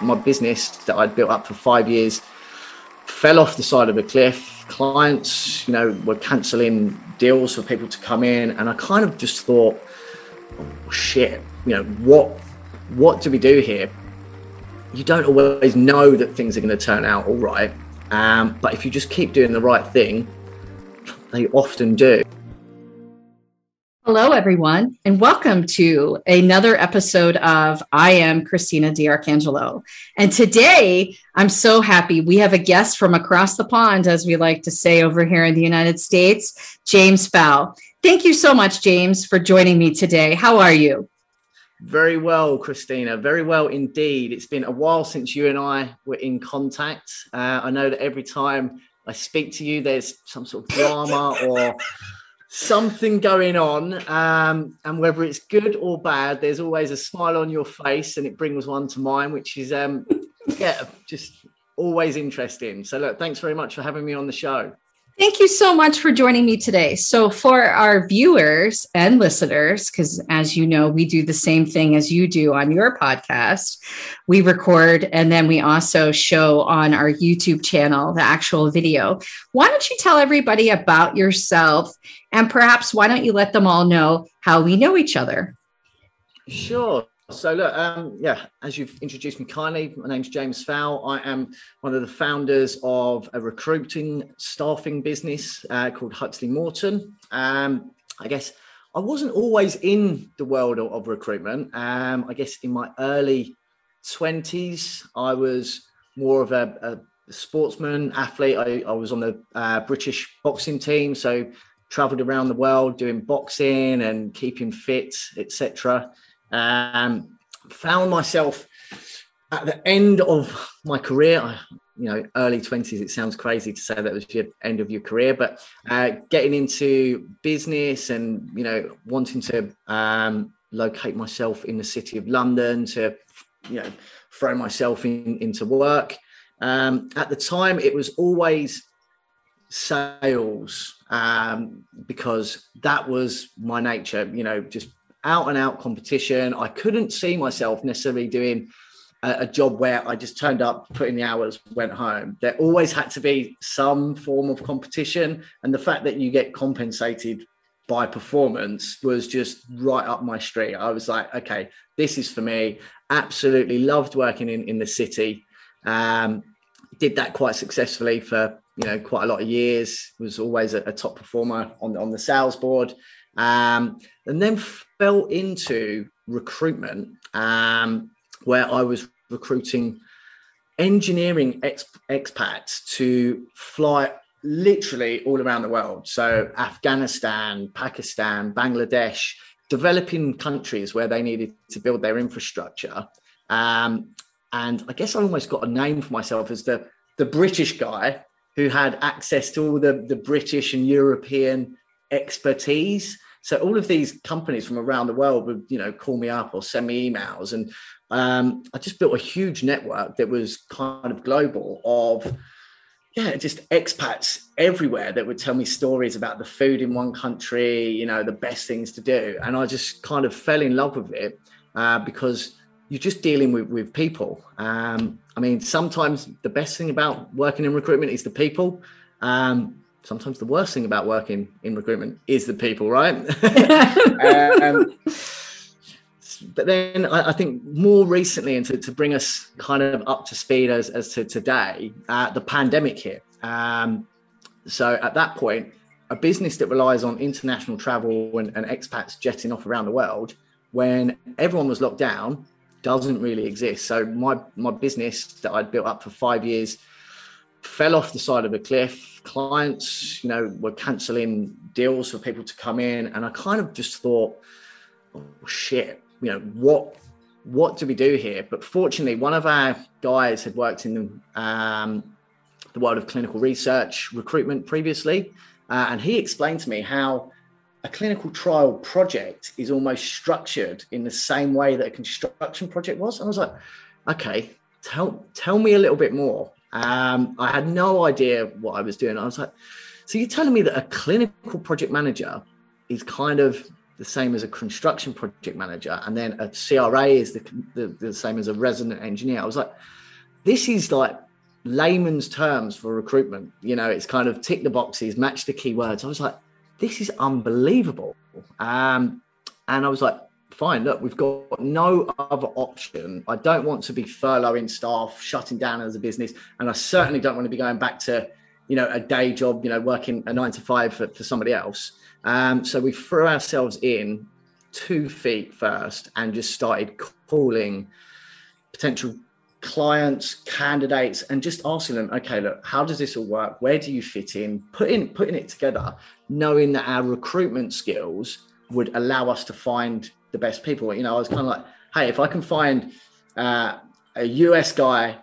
my business that I'd built up for five years fell off the side of a cliff. Clients, you know, were cancelling deals for people to come in, and I kind of just thought, oh, shit, you know, what what do we do here? You don't always know that things are going to turn out all right, um, but if you just keep doing the right thing, they often do. Hello, everyone, and welcome to another episode of I Am Christina DiArcangelo. And today, I'm so happy we have a guest from across the pond, as we like to say over here in the United States, James Fow. Thank you so much, James, for joining me today. How are you? Very well, Christina. Very well indeed. It's been a while since you and I were in contact. Uh, I know that every time I speak to you, there's some sort of drama or something going on um, and whether it's good or bad there's always a smile on your face and it brings one to mind which is um, yeah just always interesting. So look thanks very much for having me on the show Thank you so much for joining me today. So, for our viewers and listeners, because as you know, we do the same thing as you do on your podcast, we record and then we also show on our YouTube channel the actual video. Why don't you tell everybody about yourself and perhaps why don't you let them all know how we know each other? Sure. So look, um, yeah, as you've introduced me kindly, my name's James Fow. I am one of the founders of a recruiting staffing business uh, called Huxley Morton. Um, I guess I wasn't always in the world of, of recruitment. Um, I guess in my early twenties, I was more of a, a sportsman, athlete. I, I was on the uh, British boxing team, so travelled around the world doing boxing and keeping fit, etc. Um, found myself at the end of my career, you know, early 20s, it sounds crazy to say that was your end of your career, but uh, getting into business and, you know, wanting to um, locate myself in the city of London to, you know, throw myself in, into work. Um, at the time, it was always sales um, because that was my nature, you know, just out and out competition. I couldn't see myself necessarily doing a, a, job where I just turned up, put in the hours, went home. There always had to be some form of competition. And the fact that you get compensated by performance was just right up my street. I was like, okay, this is for me. Absolutely loved working in, in the city. Um, did that quite successfully for you know quite a lot of years. Was always a, a top performer on on the sales board um, and then fell into recruitment um, where I was recruiting engineering ex- expats to fly literally all around the world. So Afghanistan, Pakistan, Bangladesh, developing countries where they needed to build their infrastructure. Um, and I guess I almost got a name for myself as the the British guy who had access to all the, the British and European expertise. So all of these companies from around the world would, you know, call me up or send me emails, and um, I just built a huge network that was kind of global of, yeah, just expats everywhere that would tell me stories about the food in one country, you know, the best things to do, and I just kind of fell in love with it uh, because you're just dealing with with people. Um, I mean, sometimes the best thing about working in recruitment is the people. Um, sometimes the worst thing about working in recruitment is the people, right? um, but then I, I, think more recently, and to, to, bring us kind of up to speed as, as to today, uh, the pandemic hit. Um, so at that point, a business that relies on international travel and, and expats jetting off around the world, when everyone was locked down, doesn't really exist. So my my business that I'd built up for five years fell off the side of a cliff. Clients, you know, were cancelling deals for people to come in, and I kind of just thought, oh, shit, you know, what what do we do here? But fortunately, one of our guys had worked in the, um, the world of clinical research recruitment previously, uh, and he explained to me how a clinical trial project is almost structured in the same way that a construction project was. I was like, okay, tell tell me a little bit more. Um, I had no idea what I was doing. I was like, so you're telling me that a clinical project manager is kind of the same as a construction project manager, and then a CRA is the, the, the same as a resident engineer. I was like, this is like layman's terms for recruitment. You know, it's kind of tick the boxes, match the keywords. I was like, this is unbelievable. Um, and I was like, fine, look, we've got no other option. I don't want to be furloughing staff, shutting down as a business. And I certainly don't want to be going back to, you know, a day job, you know, working a nine to five for, for somebody else. Um, so we threw ourselves in two feet first and just started calling potential clients, candidates, and just asking them, okay, look, how does this all work? Where do you fit in? Putting putting it together, knowing that our recruitment skills would allow us to find the best people. You know, I was kind of like, hey, if I can find uh, a US guy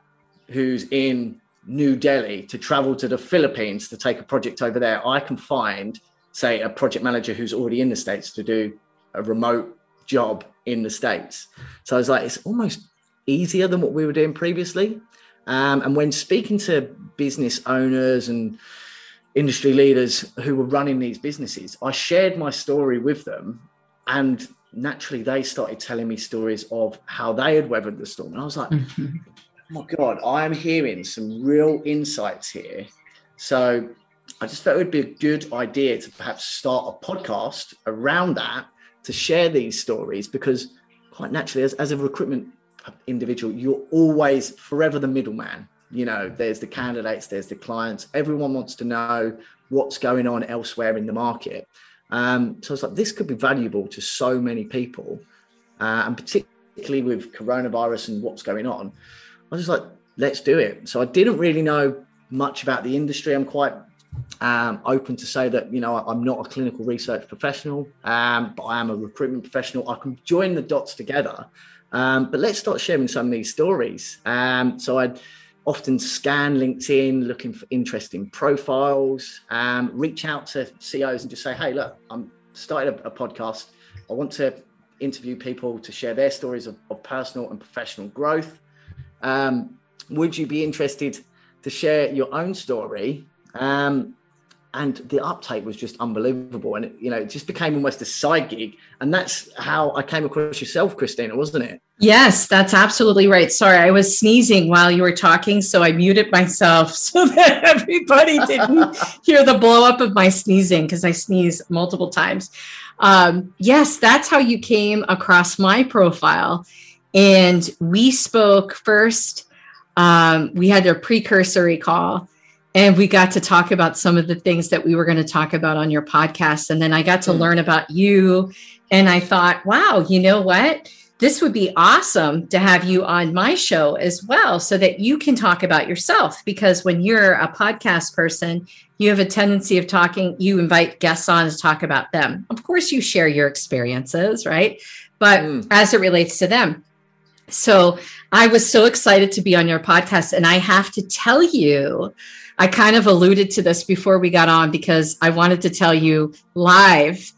who's in New Delhi to travel to the Philippines to take a project over there, I can find, say, a project manager who's already in the States to do a remote job in the States. So I was like, it's almost easier than what we were doing previously. Um, and when speaking to business owners and industry leaders who were running these businesses, I shared my story with them. And naturally, they started telling me stories of how they had weathered the storm. And I was like, mm-hmm. oh my God, I am hearing some real insights here. So I just thought it would be a good idea to perhaps start a podcast around that to share these stories because quite naturally as, as a recruitment individual, you're always forever the middleman. You know, there's the candidates, there's the clients. Everyone wants to know what's going on elsewhere in the market. Um, so was like this could be valuable to so many people, uh, and particularly with coronavirus and what's going on. I was just like, let's do it. So I didn't really know much about the industry. I'm quite um, open to say that you know I'm not a clinical research professional, um, but I am a recruitment professional. I can join the dots together um, but let's start sharing some of these stories. Um, so I'd often scan LinkedIn looking for interesting profiles, um, reach out to CEOs and just say, hey, look, I'm starting a, a podcast. I want to interview people to share their stories of, of personal and professional growth. Um, would you be interested to share your own story? Um, and the uptake was just unbelievable. And it, you know it just became almost a side gig. And that's how i came across yourself christina wasn't it? Yes that's absolutely right. Sorry i was sneezing while you were talking so i muted myself so that everybody didn't hear the blow up of my sneezing because i sneeze multiple times. Um, yes that's how you came across my profile. And we spoke first um, we had a precursory call and we got to talk about some of the things that we were going to talk about on your podcast. And then i got to mm. learn about you. And i thought wow you know what? This would be awesome to have you on my show as well so that you can talk about yourself. Because when you're a podcast person you have a tendency of talking you invite guests on to talk about them. Of course you share your experiences right? But mm. as it relates to them. So i was so excited to be on your podcast and i have to tell you I kind of alluded to this before we got on because I wanted to tell you live.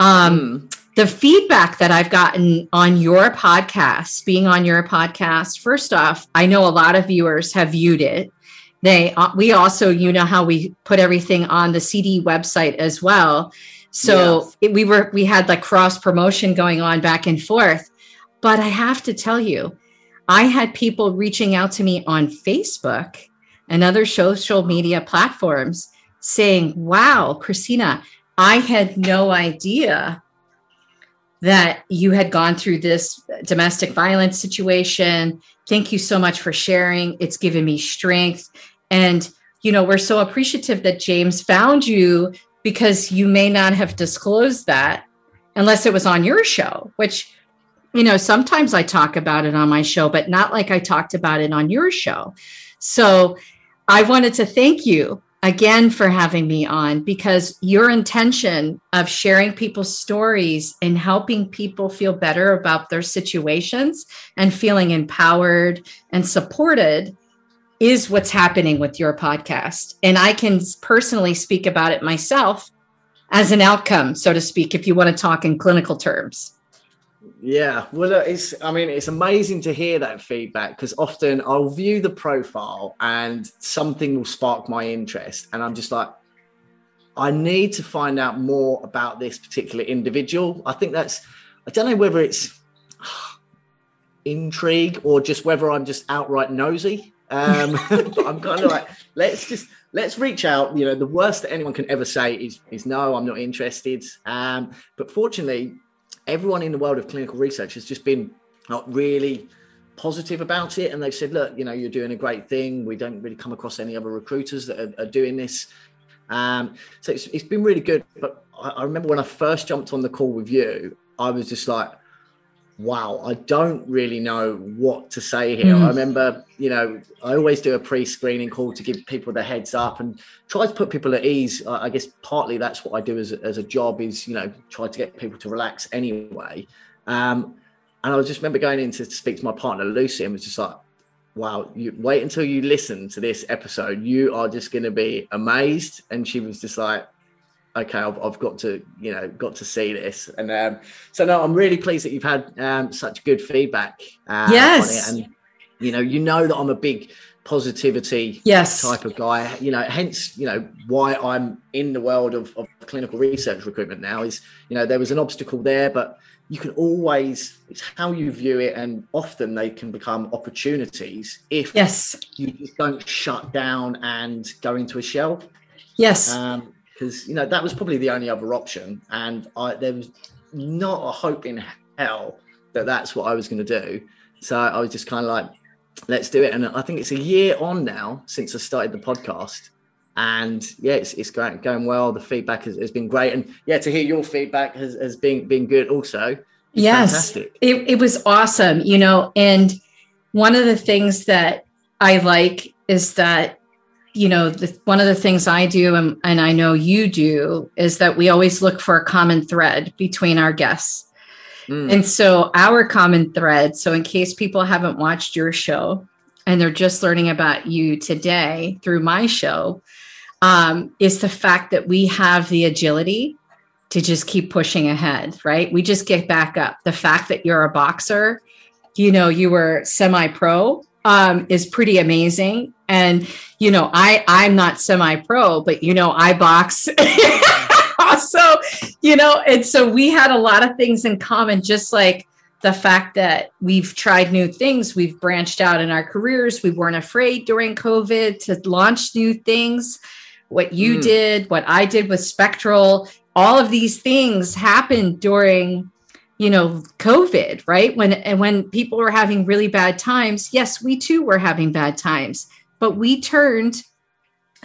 Um, the feedback that I've gotten on your podcast, being on your podcast, first off, I know a lot of viewers have viewed it. They, uh, we also, you know, how we put everything on the CD website as well. So yes. it, we were, we had like cross promotion going on back and forth. But I have to tell you, I had people reaching out to me on Facebook and other social media platforms saying, Wow, Christina, I had no idea that you had gone through this domestic violence situation. Thank you so much for sharing. It's given me strength. And, you know, we're so appreciative that James found you because you may not have disclosed that unless it was on your show, which, you know, sometimes I talk about it on my show, but not like I talked about it on your show. So I wanted to thank you again for having me on because your intention of sharing people's stories and helping people feel better about their situations and feeling empowered and supported is what's happening with your podcast. And I can personally speak about it myself as an outcome, so to speak, if you want to talk in clinical terms. Yeah, well, it's I mean, it's amazing to hear that feedback because often I'll view the profile and something will spark my interest, and I'm just like, I need to find out more about this particular individual. I think that's, I don't know whether it's intrigue or just whether I'm just outright nosy. Um, but I'm kind of like, let's just let's reach out. You know, the worst that anyone can ever say is is no, I'm not interested. Um, but fortunately, everyone in the world of clinical research has just been not really positive about it, and they've said, look, you know, you're doing a great thing. We don't really come across any other recruiters that are, are doing this. Um, so it's, it's been really good. But I, I remember when I first jumped on the call with you, I was just like wow, I don't really know what to say here. Mm. I remember, you know, I always do a pre screening call to give people the heads up and try to put people at ease. I guess partly that's what I do as, as a job is, you know, try to get people to relax anyway. Um, and I just remember going in to speak to my partner, Lucy, and was just like, wow, you wait until you listen to this episode. You are just going to be amazed. And she was just like, okay, I've, I've, got to, you know, got to see this. And um, so, no, I'm really pleased that you've had um, such good feedback. Uh, yes. And, you know, you know that I'm a big positivity yes. type of guy, you know, hence, you know, why I'm in the world of, of clinical research recruitment now is, you know, there was an obstacle there, but you can always it's how you view it and often they can become opportunities if yes you just don't shut down and go into a shell yes um, because you know that was probably the only other option, and I, there was not a hope in hell that that's what I was going to do. So I was just kind of like, let's do it. And I think it's a year on now since I started the podcast. And yeah, it's, it's going, going well. The feedback has, has been great. And yeah, to hear your feedback has, has been, been good also. It's yes, fantastic. It, it was awesome, you know. And one of the things that I like is that you know, the, one of the things I do, and, and I know you do, is that we always look for a common thread between our guests. Mm. And so, our common thread, so in case people haven't watched your show and they're just learning about you today through my show, um, is the fact that we have the agility to just keep pushing ahead, right? We just get back up. The fact that you're a boxer, you know, you were semi pro um, is pretty amazing. And you know, I I'm not semi-pro, but you know, I box. so, you know, and so we had a lot of things in common, just like the fact that we've tried new things, we've branched out in our careers, we weren't afraid during COVID to launch new things. What you mm. did, what I did with Spectral, all of these things happened during you know covid right? When and when people were having really bad times yes we too were having bad times but we turned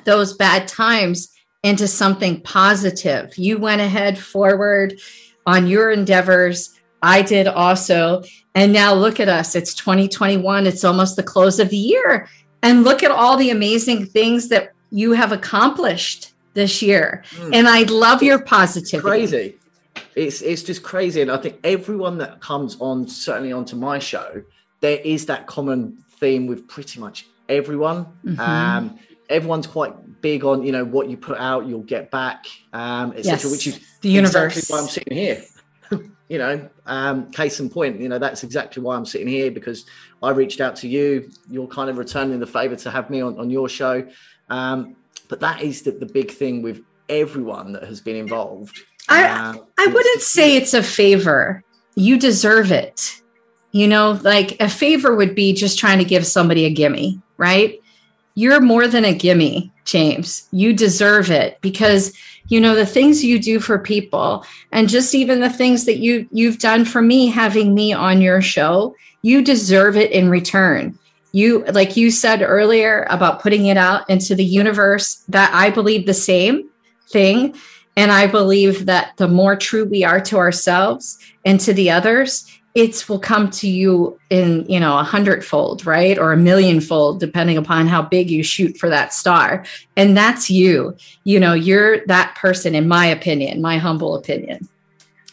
those bad times into something positive. You went ahead forward on your endeavors. I did also. And now look at us. It's 2021 it's almost the close of the year. And look at all the amazing things that you have accomplished this year. Mm. and i love your positivity. Crazy it's it's just crazy, and I think everyone that comes on, certainly onto my show, there is that common theme with pretty much everyone. Mm-hmm. Um, everyone's quite big on you know what you put out, you'll get back, um, etc. Yes. Which is the universe. Exactly why I'm sitting here. you know, um, case in point, you know, that's exactly why I'm sitting here because I reached out to you. You're kind of returning the favor to have me on, on your show. Um, but that is the, the big thing with everyone that has been involved I I wouldn't say it's a favor. You deserve it. You know, like a favor would be just trying to give somebody a gimme, right? You're more than a gimme, James. You deserve it because you know the things you do for people and just even the things that you you've done for me having me on your show, you deserve it in return you like you said earlier about putting it out into the universe that i believe the same thing and I believe that the more true we are to ourselves and to the others, it will come to you in, you know, a hundredfold, right? Or a millionfold, depending upon how big you shoot for that star. And that's you. You know, you're that person, in my opinion, my humble opinion.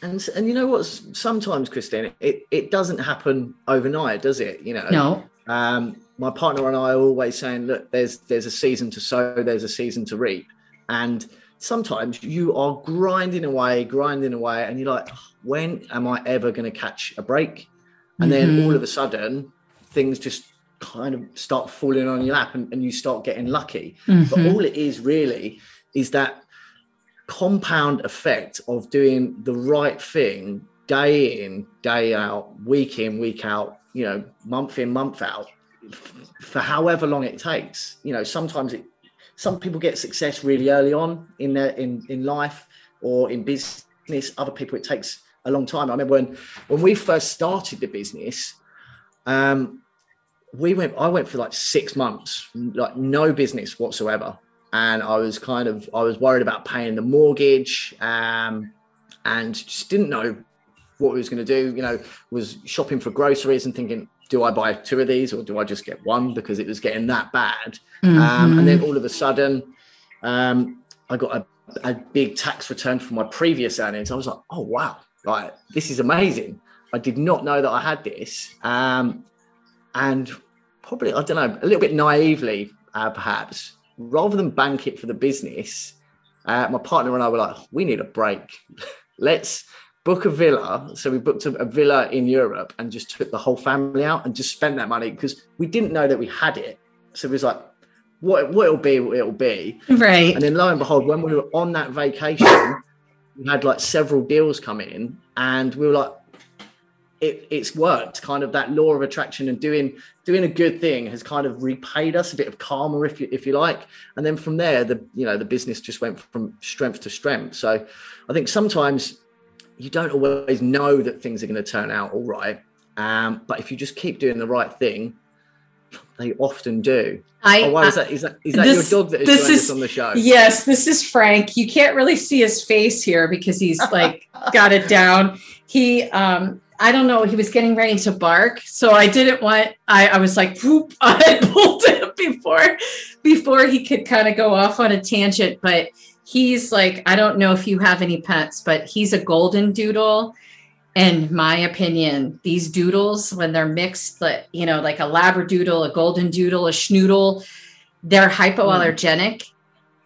And, and you know what? Sometimes, Christine, it, it doesn't happen overnight, does it? You know, no. Um, my partner and I are always saying, look, there's there's a season to sow, there's a season to reap, and sometimes you are grinding away, grinding away, and you're like, when am I ever going to catch a break? And mm-hmm. then all of a sudden, things just kind of start falling on your lap and, and you start getting lucky. Mm-hmm. But all it is really is that compound effect of doing the right thing day in, day out, week in, week out, you know, month in, month out, for however long it takes. You know, sometimes it, some people get success really early on in their in in life or in business. Other people it takes a long time. I remember when when we first started the business, um, we went. I went for like six months, like no business whatsoever, and I was kind of I was worried about paying the mortgage, um, and just didn't know what we was going to do. You know, was shopping for groceries and thinking, do I buy two of these or do I just get one because it was getting that bad? Mm-hmm. Um, and then all of a sudden, um, I got a, a big tax return from my previous earnings. I was like, oh wow, like this is amazing. I did not know that I had this. Um, and probably, I don't know, a little bit naively, uh, perhaps, rather than bank it for the business, uh, my partner and I were like, we need a break. Let's book a villa. So we booked a, a, villa in Europe and just took the whole family out and just spent that money because we didn't know that we had it. So it was like, what, what it'll be, it'll be. Right. And then lo and behold, when we were on that vacation, we had like several deals come in and we were like, it, it's worked kind of that law of attraction and doing doing a good thing has kind of repaid us a bit of karma if you if you like and then from there the you know the business just went from strength to strength so i think sometimes you don't always know that things are going to turn out all right um, but if you just keep doing the right thing they often do. I, oh, why is that? Is that, is that this, your dog that is this is, on the show? Yes, this is Frank. You can't really see his face here because he's like got it down. He um I don't know, he was getting ready to bark. So I didn't want, I, I was like, whoop, I pulled him before, before he could kind of go off on a tangent. But he's like, I don't know if you have any pets, but he's a golden doodle. In my opinion, these doodles, when they're mixed, like, you know, like a labradoodle, a golden doodle, a schnoodle, they're hypoallergenic mm.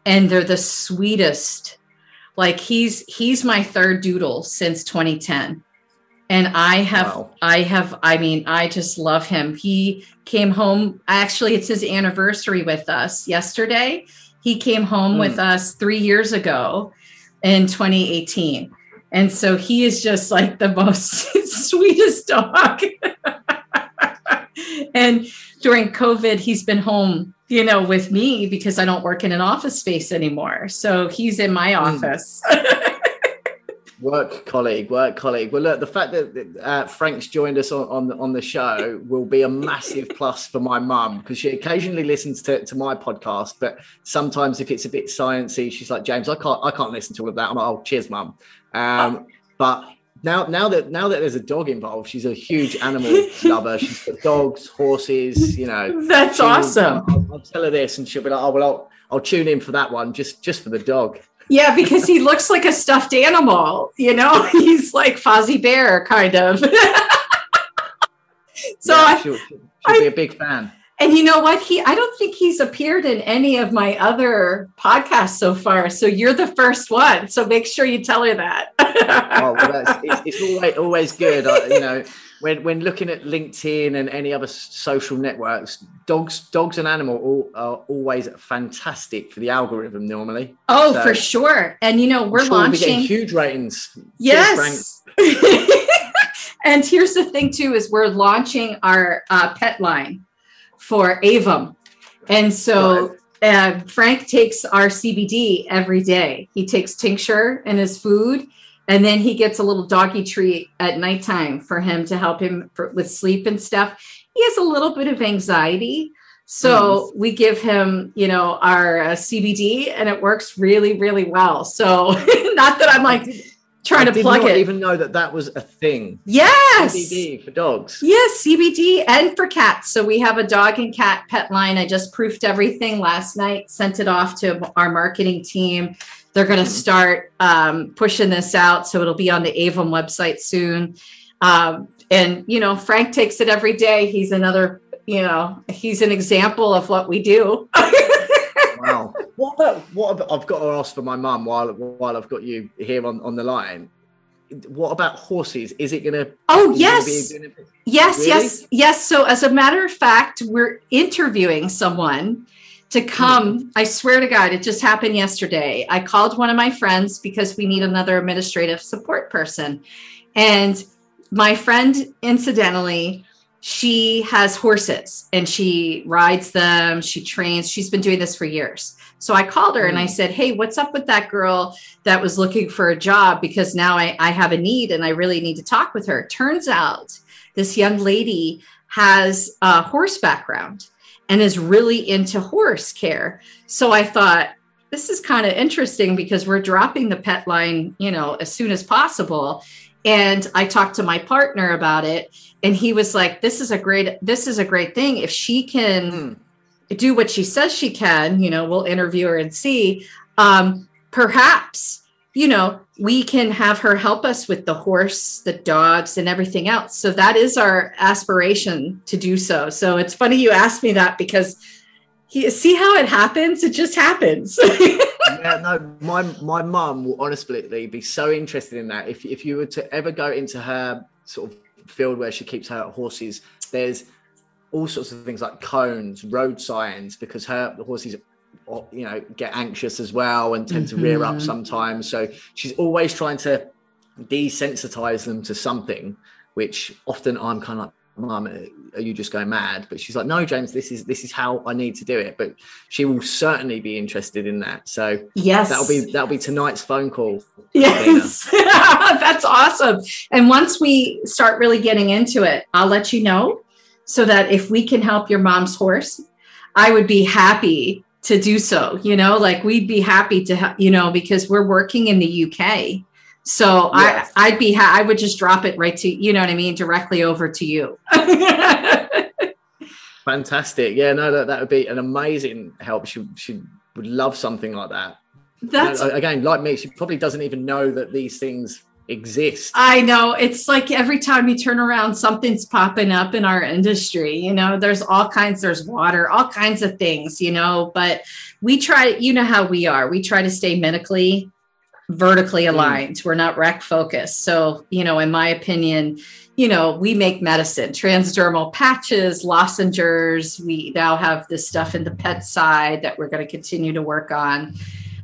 and they're the sweetest. Like he's he's my third doodle since 2010 and i have wow. i have i mean i just love him he came home actually it's his anniversary with us yesterday he came home mm. with us three years ago in 2018 and so he is just like the most sweetest dog and during covid he's been home you know with me because i don't work in an office space anymore so he's in my mm. Work colleague, work colleague. Well, look, the fact that uh, Frank's joined us on, on, on the show will be a massive plus for my mum because she occasionally listens to, to my podcast, but sometimes if it's a bit sciencey, she's like, James, I can't I can't listen to all of that. I'm like, oh, cheers, mum. Um, but now now that now that there's a dog involved, she's a huge animal lover. She's got dogs, horses, you know. That's awesome. I'll, I'll, tell her this, and she'll be like, oh well, I'll, I'll tune in for that one just just for the dog. Yeah, because he looks like a stuffed animal, you know, he's like Fozzie Bear kind of. so yeah, she'll, she'll, she'll be a big fan. And you know what? He I don't think he's appeared in any of my other podcasts so far. So you're the first one. So make sure you tell her that. oh, well, it's, it's, always always good. I, you know, when when looking at LinkedIn and any other social networks, dogs dogs and animal all, are always fantastic for the algorithm normally. Oh, so, for sure. And you know, we're sure launching we'll huge ratings. Yes. and here's the thing too is we're launching our uh, pet line for Avum. And so uh, Frank takes our CBD every day. He takes tincture in his food and then he gets a little doggy treat at nighttime for him to help him for, with sleep and stuff. He has a little bit of anxiety. So mm. we give him, you know, our uh, CBD and it works really, really well. So not that I'm like trying I to plug it. even know that that was a thing. Yes. CBD for dogs. Yes, CBD and for cats. So we have a dog and cat pet line. I just proofed everything last night, sent it off to our marketing team they're going to mm-hmm. start um, pushing this out, so it'll be on the Avum website soon. Um, and you know, Frank takes it every day. He's another, you know, he's an example of what we do. What about what about, I've got to ask for my mum while while I've got you here on, on the line. What about horses? Is it going to? Oh yes, yes, really? yes, yes. So as a matter of fact, we're interviewing someone to come. Hmm. I swear to God, it just happened yesterday. I called one of my friends because we need another administrative support person. And my friend, incidentally, she has horses and she rides them, she trains. She's been doing this for years. So I called her and I mm. said, Hey, what's up with that girl that was looking for a job? Because now I, I have a need and I really need to talk with her. Turns out this young lady has a horse background and is really into horse care. So I thought, this is kind of interesting because we're dropping the pet line, you know, as soon as possible. And I talked to my partner about it and he was like, this is a great, this is a great thing. If she can mm do what she says she can, you know, we'll interview her and see. Um, perhaps, you know, we can have her help us with the horse, the dogs, and everything else. So that is our aspiration to do so. So it's funny you asked me that because he, see how it happens? It just happens. yeah, no, my my mum will honestly be so interested in that. If if you were to ever go into her sort of field where she keeps her horses, there's all sorts of things like cones, road signs, because her the horses you know get anxious as well and tend mm-hmm. to rear up mm-hmm. sometimes so she's always trying to desensitize them to something which often i'm kind of like mom are you just going mad? But she's like no james this is this is how i need to do it. But she will certainly be interested in that. So yes. that'll be that'll be tonight's phone call yes. That's awesome. And once we start really getting into it i'll let you know so that if we can help your mom's horse, I would be happy to do so. You know, like we'd be happy to, you know, because we're working in the UK. So yes. I, I'd be, I would just drop it right to, you know what I mean, directly over to you. Fantastic. Yeah, no, that, that would be an amazing help. She, she would love something like that. That's uh, again, like me, she probably doesn't even know that these things exist. I know. It's like every time you turn around, something's popping up in our industry. You know, there's all kinds, there's water, all kinds of things, you know, but we try, you know how we are. We try to stay medically vertically mm. aligned. Mm. We're not rec focused. So, you know, in my opinion, you know, we make medicine, transdermal patches, lozenges. We now have this stuff in the pet side that we're going to continue to work on.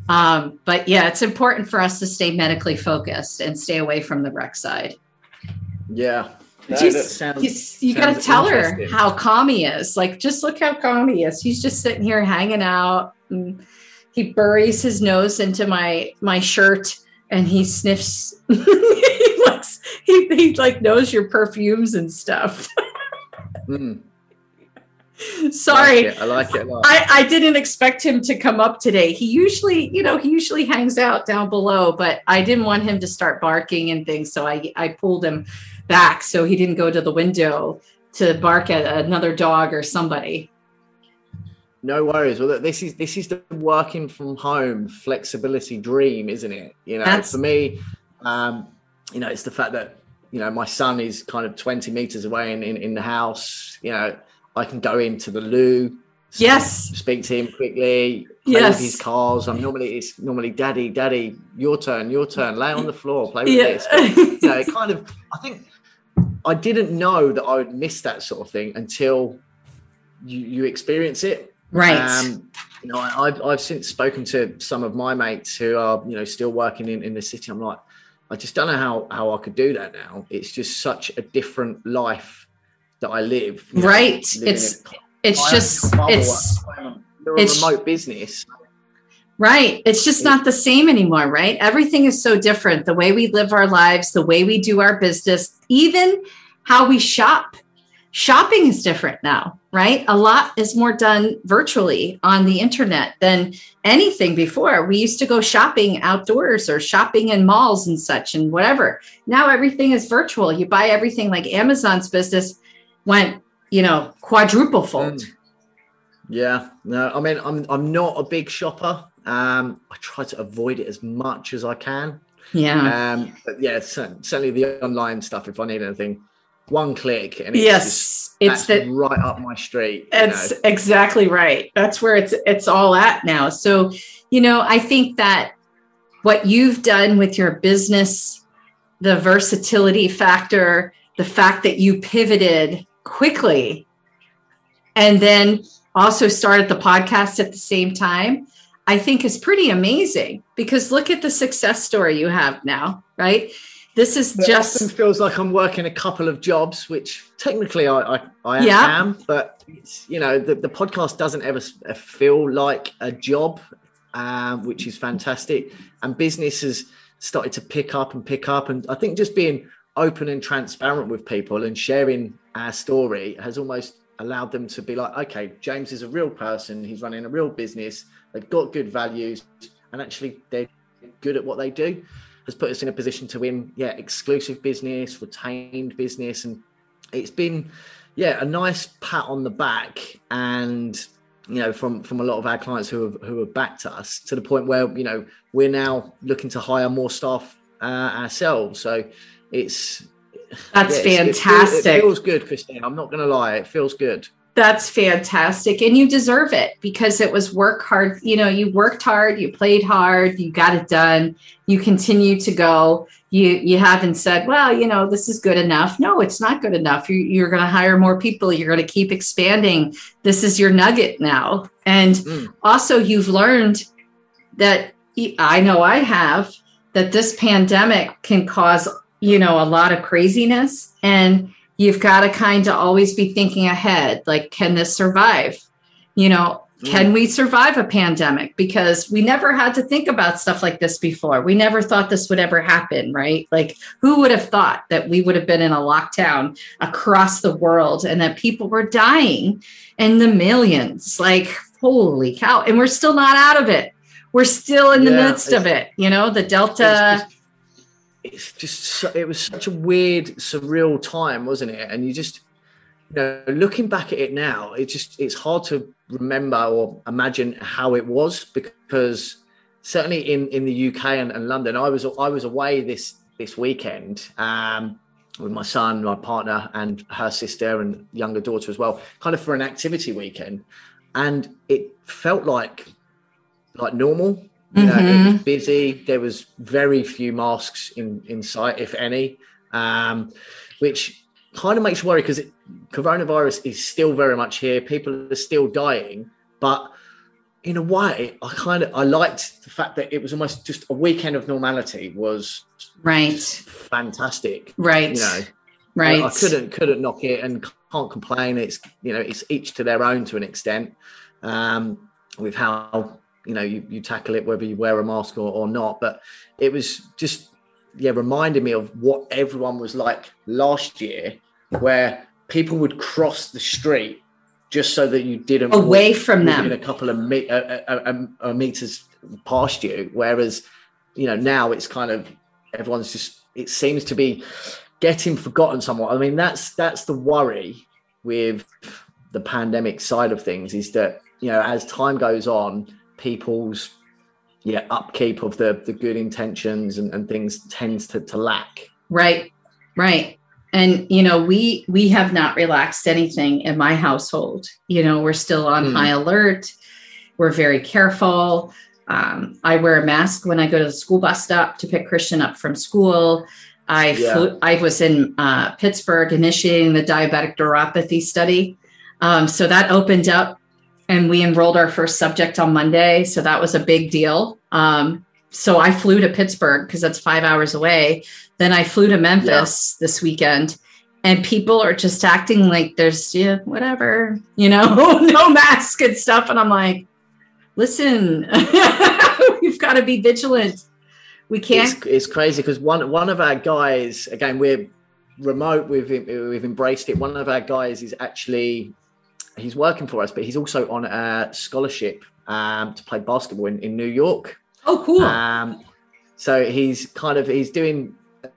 Um, but yeah, it's important for us to stay medically focused and stay away from the rec side. Yeah. That, just, sounds, you got to tell her how calm he is. Like, just look how calm he is. He's just sitting here hanging out. He buries his nose into my my shirt and he sniffs. he looks. He, he like knows your perfumes and stuff. mm. Sorry. I like it. I, like it I, I, didn't expect him to come up today. He usually, you know, he usually hangs out down below, but I didn't want him to start barking and things. So I, I pulled him back so he didn't go to the window to bark at another dog or somebody. No worries. Well, this is this is the working from home flexibility dream, isn't it? You know, That's... for me, um, you know, it's the fact that you know my son is kind of 20 meters away in, in, in the house. You know, I can go into the loo. Yes. Speak to him quickly. Play yes. with his cars. I'm normally it's normally daddy, daddy, your turn, your turn. Lay on the floor, play with yeah. this. But, you know, it kind of I think I didn't know that I would miss that sort of thing until you, you experience it. Right. Um, you know, I, have I've since spoken to some of my mates who are, you know, still working in, in the city. I'm like, I just don't know how, how I could do that now. It's just such a different life that I live. right. It's it's just it's it's remote business. Right. It's just not the same anymore, right? Everything is so different. The way we live our lives, the way we do our business, even how we shop. Shopping is different now, right? A lot is more done virtually on the internet than anything before. We used to go shopping outdoors or shopping in malls and such and whatever. Now everything is virtual. You buy everything like Amazon's business went, you know, quadruple fold. Mm. Yeah, no, I mean, I'm I'm not a big shopper. Um, I try to avoid it as much as I can. Yeah. Um, but yeah, certainly the online stuff. If I need anything, one click and it's yes, just, it's the, right up my street. It's know. exactly right. That's where it's it's all at now. So, you know, I think that what you've done with your business, the versatility factor, the fact that you pivoted quickly. And then also started the podcast at the same time, I think is pretty amazing because look at the success story you have now, right? This is It just feels like I'm working a couple of jobs, which technically I I, I Yeah. am, but it's, you know the, the podcast doesn't ever uh, feel like a job, um, which is fantastic. And business has started to pick up and pick up, and I think just being open and transparent with people and sharing our story has almost allowed them to be like, okay, James is a real person. He's running a real business. They've got good values, and actually they're good at what they do has put us in a position to win, yeah, exclusive business, retained business, and it's been, yeah, a nice pat on the back, and you know, from from a lot of our clients who have who have backed us to the point where you know we're now looking to hire more staff uh, ourselves. So it's that's yeah, it's- it feels- fantastic. It feels good, Christine. I'm not going to lie, it feels good. That's fantastic. And you deserve it because it was work hard. You know, you worked hard, you played hard, you got it done. You continue to go. You you haven't said, well, you know, this is good enough. No, it's not good enough. You, you're going to hire more people. You're going to keep expanding. This is your nugget now. And Mm. also, you've learned that I know I have that this pandemic can cause, you know, a lot of craziness. And you've got to kind of always be thinking ahead like can this survive? You know can mm. we survive a pandemic? Because we never had to think about stuff like this before. We never thought this would ever happen right? Like who would have thought that we would have been in a lockdown across the world and that people were dying in the millions? Like holy cow and we're still not out of it. We're still in the Yeah, midst of it you know? The delta just- it's just so, it was such a weird surreal time wasn't it? And you just you know looking back at it now it just it's hard to remember or imagine how it was because certainly in in the uk and, and london i was i was away this this weekend um with my son my partner and her sister and younger daughter as well kind of for an activity weekend. And it felt like like normal you know, it was busy. There was very few masks in in sight, if any, um, which kind of makes you worry because coronavirus is still very much here. People are still dying, but in a way, I kind of I liked the fact that it was almost just a weekend of normality was right fantastic. right You know, right I, I couldn't couldn't knock it and can't complain. It's you know it's each to their own to an extent um, with how you know you, you tackle it whether you wear a mask or, or not. But it was just yeah reminded me of what everyone was like last year, where people would cross the street just so that you didn't away from them a couple of me- uh, uh, uh, uh, meters past you. Whereas, you know, now it's kind of everyone's just. It seems to be getting forgotten somewhat. I mean, that's that's the worry with the pandemic side of things is that you know as time goes on, people's yeah upkeep of the the good intentions and, and things tends to, to lack. Right, right. And you know, we we have not relaxed anything in my household. You know, we're still on Hmm. high alert. We're very careful. Um, I wear a mask when I go to the school bus stop to pick Christian up from school. I Yeah. flew, I was in uh, Pittsburgh initiating the diabetic neuropathy study. Um, so that opened up and we enrolled our first subject on Monday. So that was a big deal. Um, so I flew to Pittsburgh because that's five hours away. Then I flew to Memphis this weekend, and people are just acting like there's yeah, whatever, you know, no mask and stuff. And I'm like, listen, we've got to be vigilant. We can't. It's, it's crazy because one one of our guys again we're remote we've we've embraced it. One of our guys is actually he's working for us, but he's also on a scholarship um, to play basketball in, in New York. oh, cool. Um, so he's kind of he's doing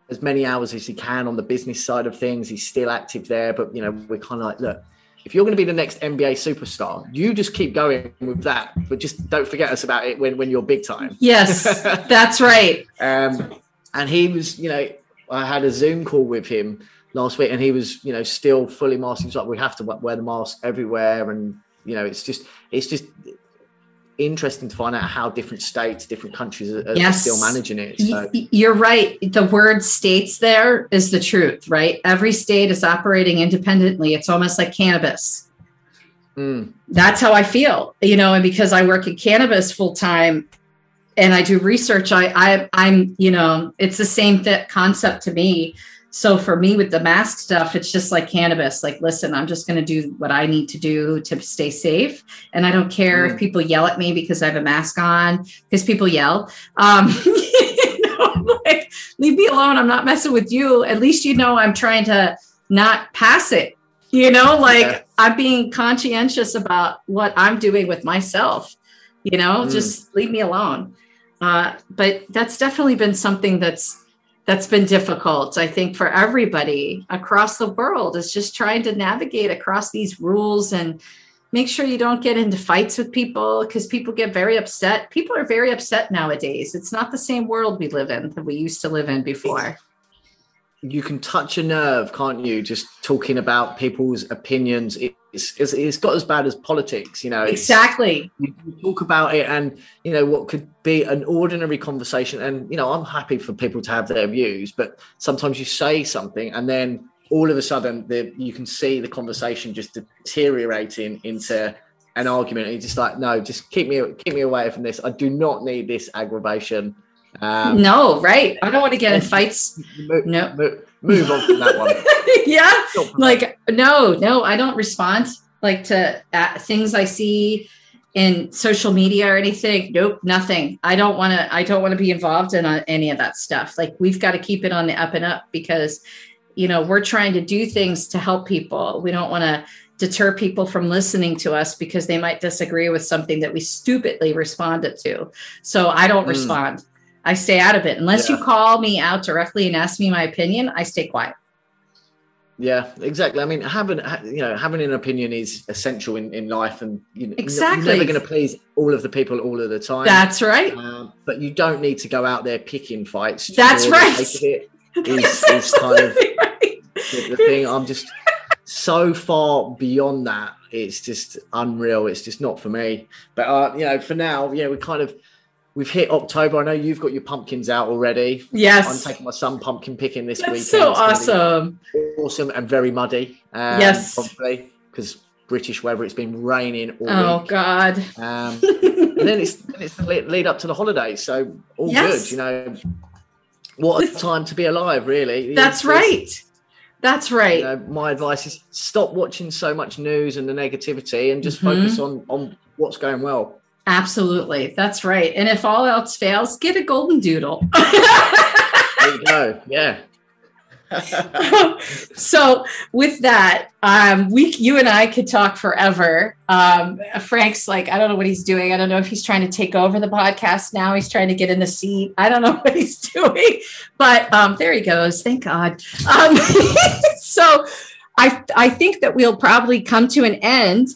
as many hours as he can on the business side of things. He's still active there, but you know we're kind of like, look, if you're going to be the next NBA superstar, you just keep going with that, but just don't forget us about it when when you're big time. yes, that's right. Um, and he was, you know, I had a Zoom call with him last week, and he was, you know, still fully masked. He's like, we have to wear the mask everywhere, and you know, it's just, it's just interesting to find out how different states, different countries are, Yes. still managing it. So, You're right. The word states there is the truth, right? Every state is operating independently. It's almost like cannabis. Mm. That's how I feel, you know, and because I work in cannabis full time and I do research, I, I I'm, you know, it's the same th- concept to me. So for me with the mask stuff, it's just like cannabis. Like, listen, I'm just going to do what I need to do to stay safe, and I don't care Mm. if people yell at me because I have a mask on. Because people yell, um, you know, like leave me alone. I'm not messing with you. At least you know I'm trying to not pass it. You know, like Yeah. I'm being conscientious about what I'm doing with myself. You know, Mm. just leave me alone. Uh, but that's definitely been something that's that's been difficult i think for everybody across the world is just trying to navigate across these rules and make sure you don't get into fights with people because people get very upset. People are very upset nowadays. It's not the same world we live in that we used to live in before you can touch a nerve, can't you? Just talking about people's opinions. It's, it's, it's got as bad as politics, you know. Exactly you talk about it and you know what could be an ordinary conversation and you know i'm happy for people to have their views but sometimes you say something and then all of a sudden the, you can see the conversation just deteriorating into an argument and you're just like no just keep me keep me away from this i do not need this aggravation um no right. I don't want to get in fights. move, no. move, move on from that one. Yeah. Like no no i don't respond like to uh, things i see in social media or anything. Nope nothing. I don't want to i don't want to be involved in uh, any of that stuff. Like we've got to keep it on the up and up because you know we're trying to do things to help people. We don't want to deter people from listening to us because they might disagree with something that we stupidly responded to. So i don't Mm. respond i stay out of it unless Yeah. you call me out directly and ask me my opinion i stay quiet Yeah, exactly. I mean, having you know having an opinion is essential in, in life, and you know, Exactly. you're never going to please all of the people all of the time. that's right Um, but you don't need to go out there picking fights. That's right. it. Is, is kind of right. the, the thing. I'm just so far beyond that. It's just unreal. It's just not for me. But uh, you know, for now, yeah, we kind of we've hit October. I know you've got your pumpkins out already. Yes. I'm taking my son pumpkin picking this That's weekend. so It's gonna be awesome. awesome and very muddy. Um, Yes. probably because British weather. It's been raining all Oh week. God. Um, and then it's then it's the lead, lead up to the holidays, so all Yes. good. You know, what a time to be alive, really. That's It's- right. That's right. You know, my advice is stop watching so much news and the negativity, and just Mhm. focus on on what's going well. Absolutely. That's right. And if all else fails, get a golden doodle. There you go. Yeah. so with that, um, we you and I could talk forever. Um, Frank's like, I don't know what he's doing. I don't know if he's trying to take over the podcast now. He's trying to get in the seat. I don't know what he's doing, but um, there he goes. Thank God. Um, so I I think that we'll probably come to an end.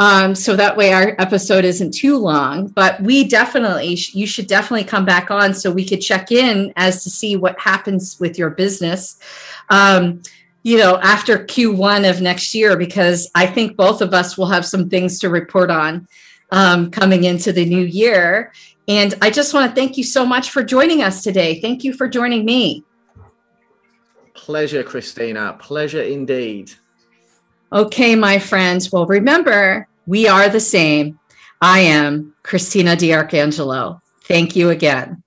Um, so that way our episode isn't too long, but we definitely, you should definitely come back on so we could check in as to see what happens with your business um, you know, after Q1 of next year, because I think both of us will have some things to report on um, coming into the new year. And I just want to thank you so much for joining us today. Thank you for joining me. Pleasure, Christina. Pleasure indeed. Okay, my friends. Well, remember, we are the same. I am Christina DiArcangelo. Thank you again.